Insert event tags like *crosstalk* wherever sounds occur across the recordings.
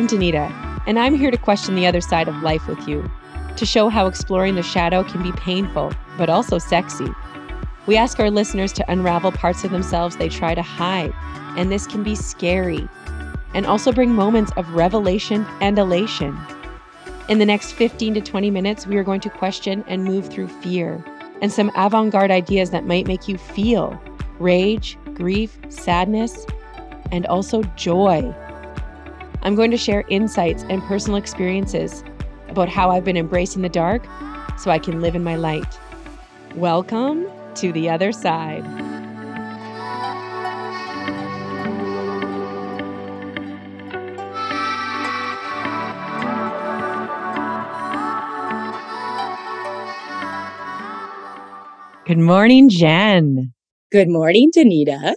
I'm Danita, and I'm here to question the other side of life with you, to show how exploring the shadow can be painful, but also sexy. We ask our listeners to unravel parts of themselves they try to hide, and this can be scary, and also bring moments of revelation and elation. In the next 15 to 20 minutes, we are going to question and move through fear and some avant garde ideas that might make you feel rage, grief, sadness, and also joy. I'm going to share insights and personal experiences about how I've been embracing the dark so I can live in my light. Welcome to the other side. Good morning, Jen. Good morning, Danita.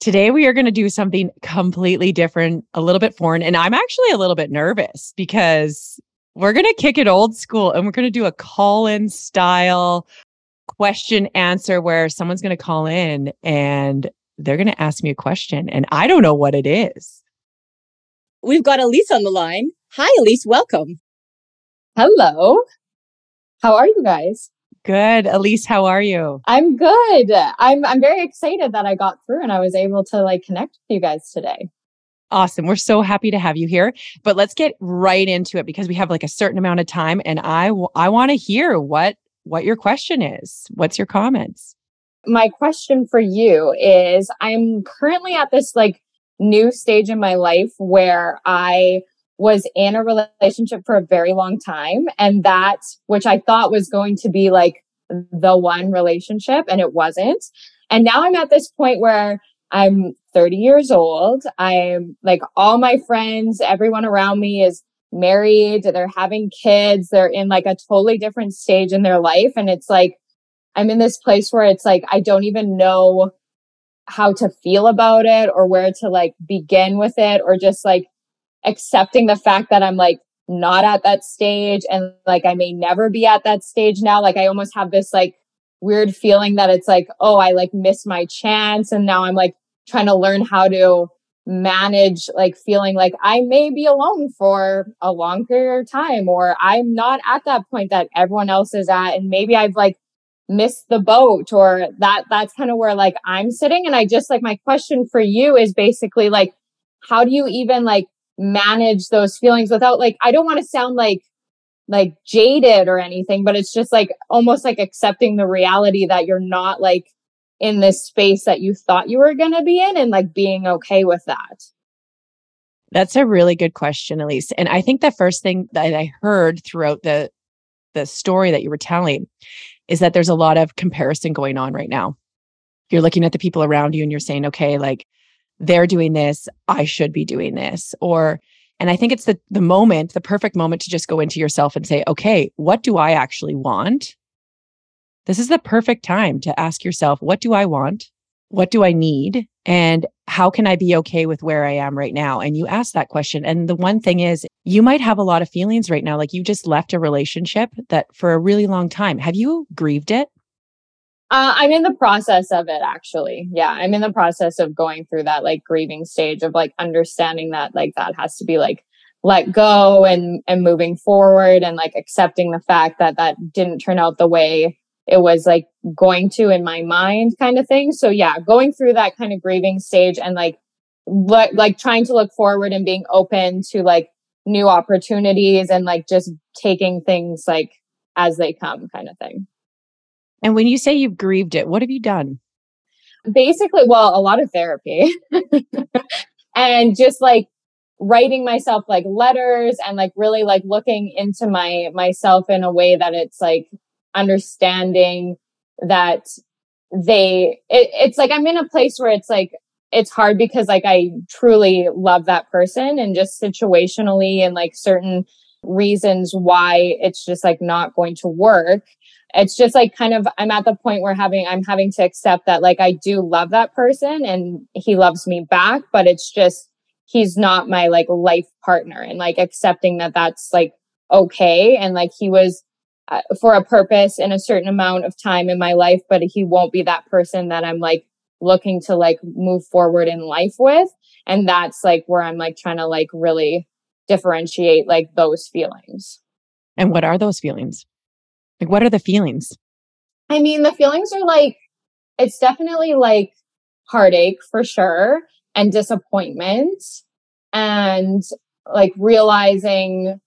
Today, we are going to do something completely different, a little bit foreign. And I'm actually a little bit nervous because we're going to kick it old school and we're going to do a call in style question answer where someone's going to call in and they're going to ask me a question. And I don't know what it is. We've got Elise on the line. Hi, Elise. Welcome. Hello. How are you guys? Good. Elise, how are you? I'm good. I'm I'm very excited that I got through and I was able to like connect with you guys today. Awesome. We're so happy to have you here. But let's get right into it because we have like a certain amount of time and I I want to hear what what your question is. What's your comments? My question for you is I'm currently at this like new stage in my life where I was in a relationship for a very long time. And that, which I thought was going to be like the one relationship, and it wasn't. And now I'm at this point where I'm 30 years old. I'm like all my friends, everyone around me is married, they're having kids, they're in like a totally different stage in their life. And it's like, I'm in this place where it's like, I don't even know how to feel about it or where to like begin with it or just like accepting the fact that I'm like not at that stage and like I may never be at that stage now. Like I almost have this like weird feeling that it's like, oh, I like missed my chance. And now I'm like trying to learn how to manage like feeling like I may be alone for a long period of time or I'm not at that point that everyone else is at. And maybe I've like missed the boat or that that's kind of where like I'm sitting. And I just like my question for you is basically like, how do you even like manage those feelings without like I don't want to sound like like jaded or anything, but it's just like almost like accepting the reality that you're not like in this space that you thought you were going to be in and like being okay with that. That's a really good question, Elise. And I think the first thing that I heard throughout the the story that you were telling is that there's a lot of comparison going on right now. You're looking at the people around you and you're saying, okay, like they're doing this, I should be doing this. Or, and I think it's the, the moment, the perfect moment to just go into yourself and say, okay, what do I actually want? This is the perfect time to ask yourself, what do I want? What do I need? And how can I be okay with where I am right now? And you ask that question. And the one thing is, you might have a lot of feelings right now. Like you just left a relationship that for a really long time. Have you grieved it? Uh, I'm in the process of it, actually. Yeah, I'm in the process of going through that like grieving stage of like understanding that like that has to be like let go and and moving forward and like accepting the fact that that didn't turn out the way it was like going to in my mind kind of thing. So yeah, going through that kind of grieving stage and like like like trying to look forward and being open to like new opportunities and like just taking things like as they come kind of thing. And when you say you've grieved it, what have you done? Basically, well, a lot of therapy *laughs* and just like writing myself like letters and like really like looking into my myself in a way that it's like understanding that they it, it's like i'm in a place where it's like it's hard because like i truly love that person and just situationally and like certain reasons why it's just like not going to work it's just like kind of i'm at the point where having i'm having to accept that like i do love that person and he loves me back but it's just he's not my like life partner and like accepting that that's like okay and like he was uh, for a purpose in a certain amount of time in my life but he won't be that person that i'm like looking to like move forward in life with and that's like where i'm like trying to like really differentiate like those feelings. And what are those feelings? Like, what are the feelings? I mean, the feelings are like, it's definitely like heartache for sure and disappointment and like realizing,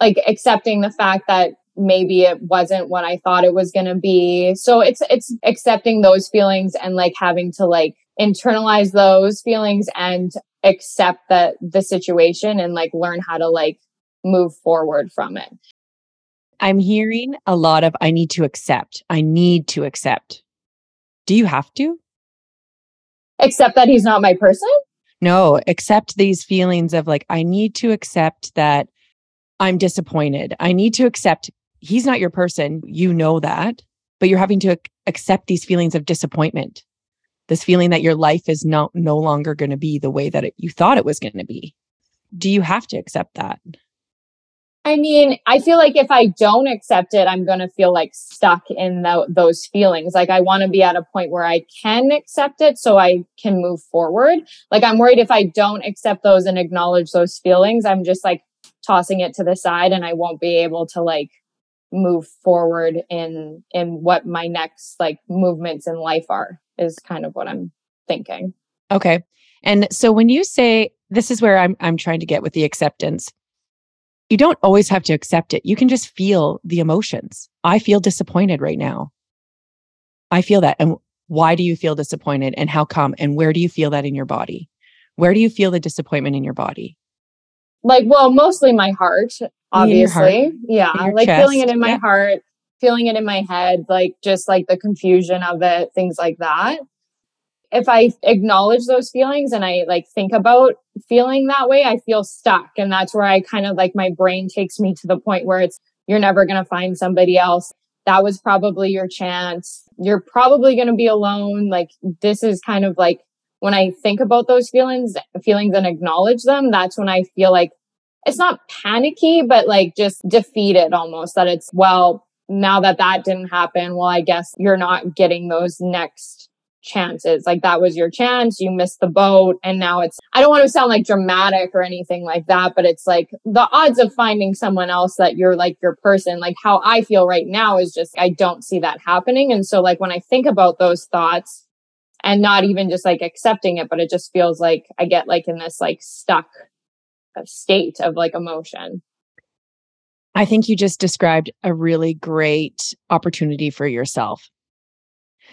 like accepting the fact that maybe it wasn't what I thought it was going to be. So it's, it's accepting those feelings and like having to like internalize those feelings and accept that the situation and like learn how to like move forward from it. I'm hearing a lot of I need to accept. I need to accept. Do you have to? Accept that he's not my person? No, accept these feelings of like, I need to accept that I'm disappointed. I need to accept he's not your person. You know that, but you're having to accept these feelings of disappointment this feeling that your life is not no longer going to be the way that it, you thought it was going to be do you have to accept that i mean i feel like if i don't accept it i'm going to feel like stuck in the, those feelings like i want to be at a point where i can accept it so i can move forward like i'm worried if i don't accept those and acknowledge those feelings i'm just like tossing it to the side and i won't be able to like move forward in in what my next like movements in life are is kind of what I'm thinking. Okay. And so when you say this is where I'm I'm trying to get with the acceptance. You don't always have to accept it. You can just feel the emotions. I feel disappointed right now. I feel that. And why do you feel disappointed and how come and where do you feel that in your body? Where do you feel the disappointment in your body? Like well, mostly my heart, obviously. Heart, yeah, like chest. feeling it in my yeah. heart feeling it in my head, like just like the confusion of it, things like that. If I acknowledge those feelings and I like think about feeling that way, I feel stuck. And that's where I kind of like my brain takes me to the point where it's, you're never going to find somebody else. That was probably your chance. You're probably going to be alone. Like this is kind of like when I think about those feelings, feelings and acknowledge them, that's when I feel like it's not panicky, but like just defeated almost that it's, well, now that that didn't happen, well, I guess you're not getting those next chances. Like that was your chance. You missed the boat. And now it's, I don't want to sound like dramatic or anything like that, but it's like the odds of finding someone else that you're like your person, like how I feel right now is just, I don't see that happening. And so like when I think about those thoughts and not even just like accepting it, but it just feels like I get like in this like stuck uh, state of like emotion. I think you just described a really great opportunity for yourself.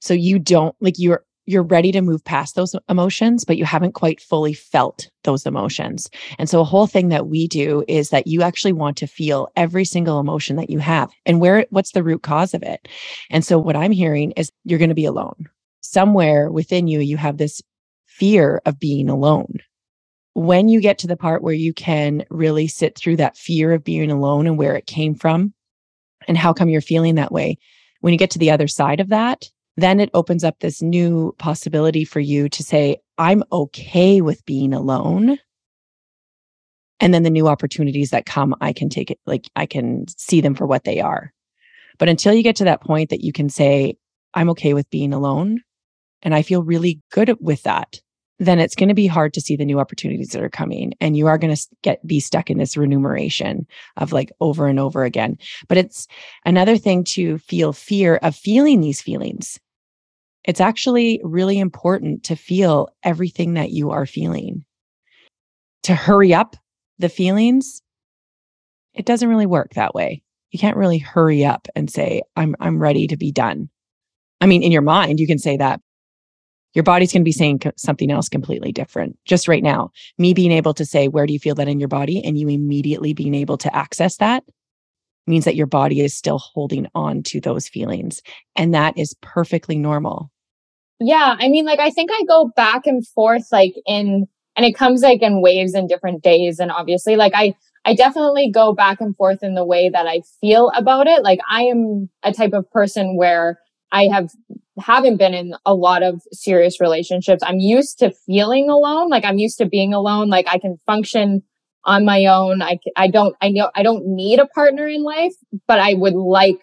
So you don't like you're you're ready to move past those emotions, but you haven't quite fully felt those emotions. And so a whole thing that we do is that you actually want to feel every single emotion that you have and where what's the root cause of it. And so what I'm hearing is you're going to be alone. Somewhere within you you have this fear of being alone when you get to the part where you can really sit through that fear of being alone and where it came from and how come you're feeling that way, when you get to the other side of that, then it opens up this new possibility for you to say, I'm okay with being alone. And then the new opportunities that come, I can take it, like I can see them for what they are. But until you get to that point that you can say, I'm okay with being alone and I feel really good with that, then it's going to be hard to see the new opportunities that are coming and you are going to get be stuck in this remuneration of like over and over again but it's another thing to feel fear of feeling these feelings it's actually really important to feel everything that you are feeling to hurry up the feelings it doesn't really work that way you can't really hurry up and say i'm i'm ready to be done i mean in your mind you can say that your body's going to be saying something else completely different. Just right now, me being able to say, Where do you feel that in your body? And you immediately being able to access that means that your body is still holding on to those feelings. And that is perfectly normal. Yeah. I mean, like, I think I go back and forth, like, in, and it comes like in waves and different days. And obviously, like, I, I definitely go back and forth in the way that I feel about it. Like, I am a type of person where I have haven't been in a lot of serious relationships. I'm used to feeling alone. Like I'm used to being alone. Like I can function on my own. I, I don't, I know I don't need a partner in life, but I would like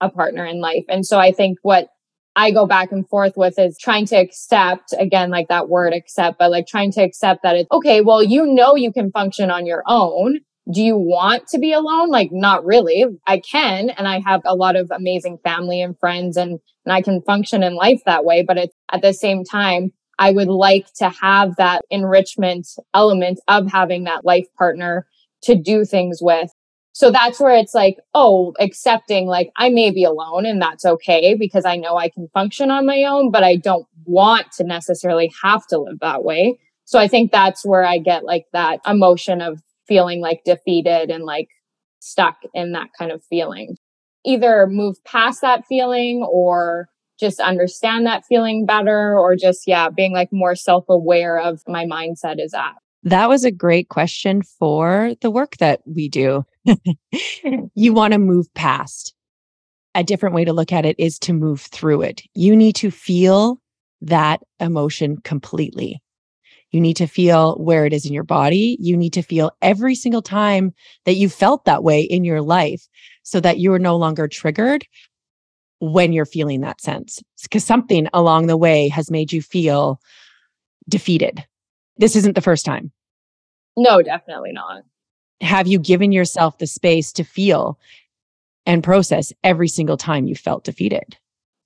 a partner in life. And so I think what I go back and forth with is trying to accept again, like that word accept, but like trying to accept that it's okay. Well, you know, you can function on your own do you want to be alone? Like, not really. I can, and I have a lot of amazing family and friends, and, and I can function in life that way. But it's at the same time, I would like to have that enrichment element of having that life partner to do things with. So that's where it's like, oh, accepting like I may be alone and that's okay because I know I can function on my own, but I don't want to necessarily have to live that way. So I think that's where I get like that emotion of feeling like defeated and like stuck in that kind of feeling. Either move past that feeling or just understand that feeling better or just, yeah, being like more self aware of my mindset is at. That was a great question for the work that we do. *laughs* you want to move past. A different way to look at it is to move through it. You need to feel that emotion completely. You need to feel where it is in your body. You need to feel every single time that you felt that way in your life so that you are no longer triggered when you're feeling that sense. Because something along the way has made you feel defeated. This isn't the first time. No, definitely not. Have you given yourself the space to feel and process every single time you felt defeated?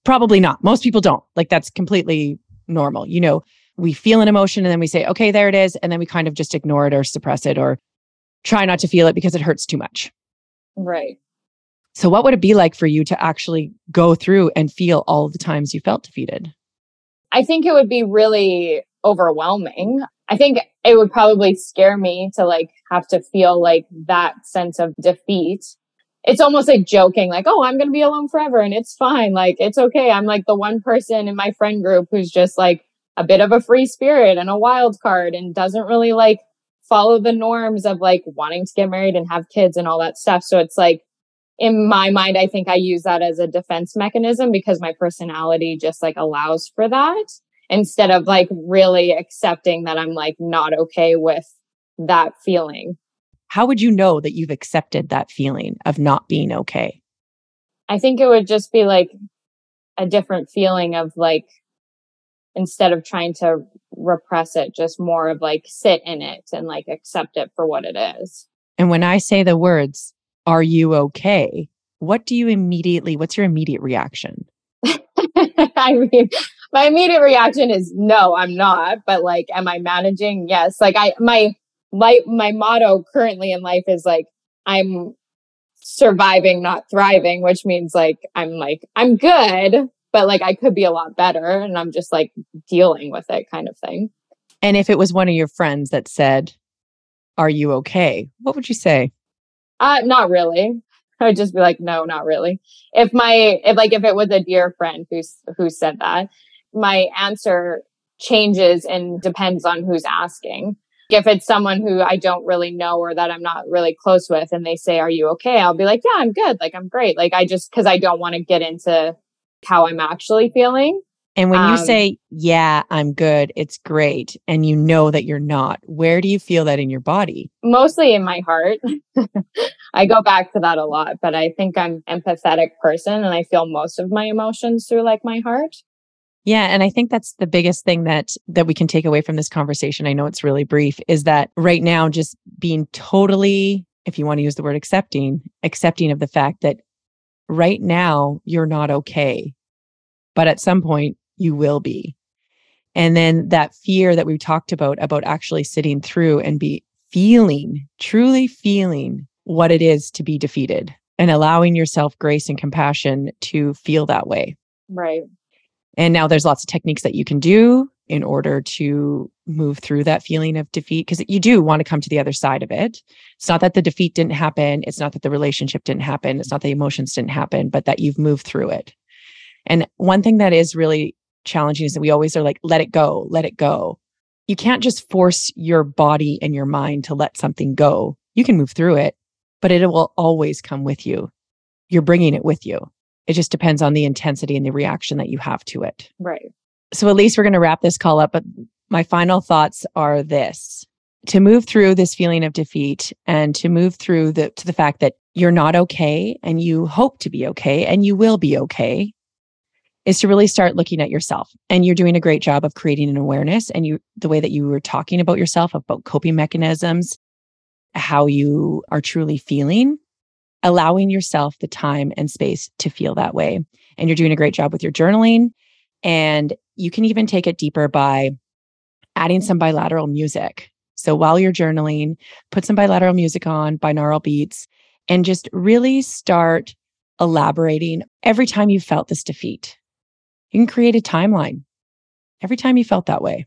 Probably not. Most people don't. Like that's completely normal. You know, we feel an emotion and then we say, okay, there it is. And then we kind of just ignore it or suppress it or try not to feel it because it hurts too much. Right. So, what would it be like for you to actually go through and feel all the times you felt defeated? I think it would be really overwhelming. I think it would probably scare me to like have to feel like that sense of defeat. It's almost like joking, like, oh, I'm going to be alone forever and it's fine. Like, it's okay. I'm like the one person in my friend group who's just like a bit of a free spirit and a wild card and doesn't really like follow the norms of like wanting to get married and have kids and all that stuff. So it's like, in my mind, I think I use that as a defense mechanism because my personality just like allows for that instead of like really accepting that I'm like not okay with that feeling. How would you know that you've accepted that feeling of not being okay? I think it would just be like a different feeling of like, instead of trying to repress it, just more of like sit in it and like accept it for what it is. And when I say the words, are you okay? What do you immediately, what's your immediate reaction? *laughs* I mean, my immediate reaction is no, I'm not. But like, am I managing? Yes. Like I, my, my, my motto currently in life is like, I'm surviving, not thriving, which means like, I'm like, I'm good, but like I could be a lot better. And I'm just like dealing with it kind of thing. And if it was one of your friends that said, are you okay? What would you say? Uh, not really. I would just be like, no, not really. If my, if like, if it was a dear friend who's, who said that, my answer changes and depends on who's asking. If it's someone who I don't really know or that I'm not really close with and they say, Are you okay? I'll be like, Yeah, I'm good. Like, I'm great. Like, I just, cause I don't want to get into how I'm actually feeling. And when um, you say, Yeah, I'm good, it's great, and you know that you're not, where do you feel that in your body? Mostly in my heart. *laughs* I go back to that a lot, but I think I'm empathetic person and I feel most of my emotions through like my heart. Yeah, and I think that's the biggest thing that that we can take away from this conversation. I know it's really brief is that right now just being totally if you want to use the word accepting, accepting of the fact that right now you're not okay. But at some point you will be. And then that fear that we talked about about actually sitting through and be feeling, truly feeling what it is to be defeated and allowing yourself grace and compassion to feel that way. Right. And now there's lots of techniques that you can do in order to move through that feeling of defeat because you do want to come to the other side of it. It's not that the defeat didn't happen. It's not that the relationship didn't happen. It's not the emotions didn't happen, but that you've moved through it. And one thing that is really challenging is that we always are like, let it go, let it go. You can't just force your body and your mind to let something go. You can move through it, but it will always come with you. You're bringing it with you. It just depends on the intensity and the reaction that you have to it. Right. So, Elise we're going to wrap this call up. But my final thoughts are this to move through this feeling of defeat and to move through the to the fact that you're not okay and you hope to be okay and you will be okay is to really start looking at yourself and you're doing a great job of creating an awareness and you the way that you were talking about yourself about coping mechanisms how you are truly feeling, allowing yourself the time and space to feel that way. And you're doing a great job with your journaling. And you can even take it deeper by adding some bilateral music. So while you're journaling, put some bilateral music on, binaural beats, and just really start elaborating every time you felt this defeat. You can create a timeline every time you felt that way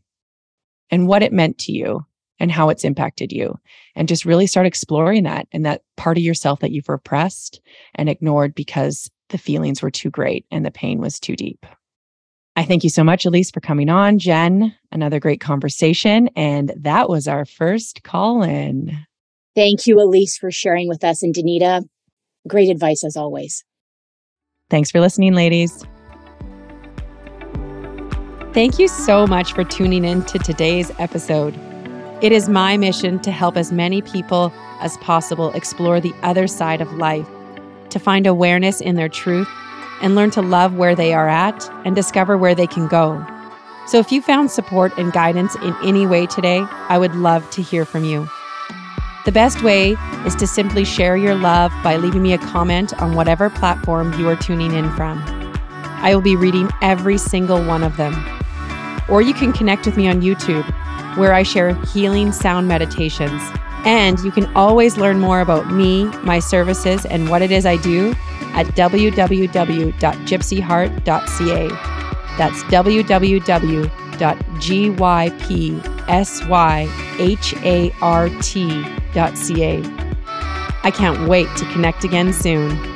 and what it meant to you and how it's impacted you. And just really start exploring that and that part of yourself that you've repressed and ignored because the feelings were too great and the pain was too deep. I thank you so much, Elise, for coming on. Jen, another great conversation. And that was our first call in. Thank you, Elise, for sharing with us. And Danita, great advice as always. Thanks for listening, ladies. Thank you so much for tuning in to today's episode. It is my mission to help as many people as possible explore the other side of life, to find awareness in their truth, and learn to love where they are at and discover where they can go. So, if you found support and guidance in any way today, I would love to hear from you. The best way is to simply share your love by leaving me a comment on whatever platform you are tuning in from. I will be reading every single one of them. Or you can connect with me on YouTube, where I share healing sound meditations. And you can always learn more about me, my services, and what it is I do at www.gypsyhart.ca. That's www.gypsyhart.ca. I can't wait to connect again soon.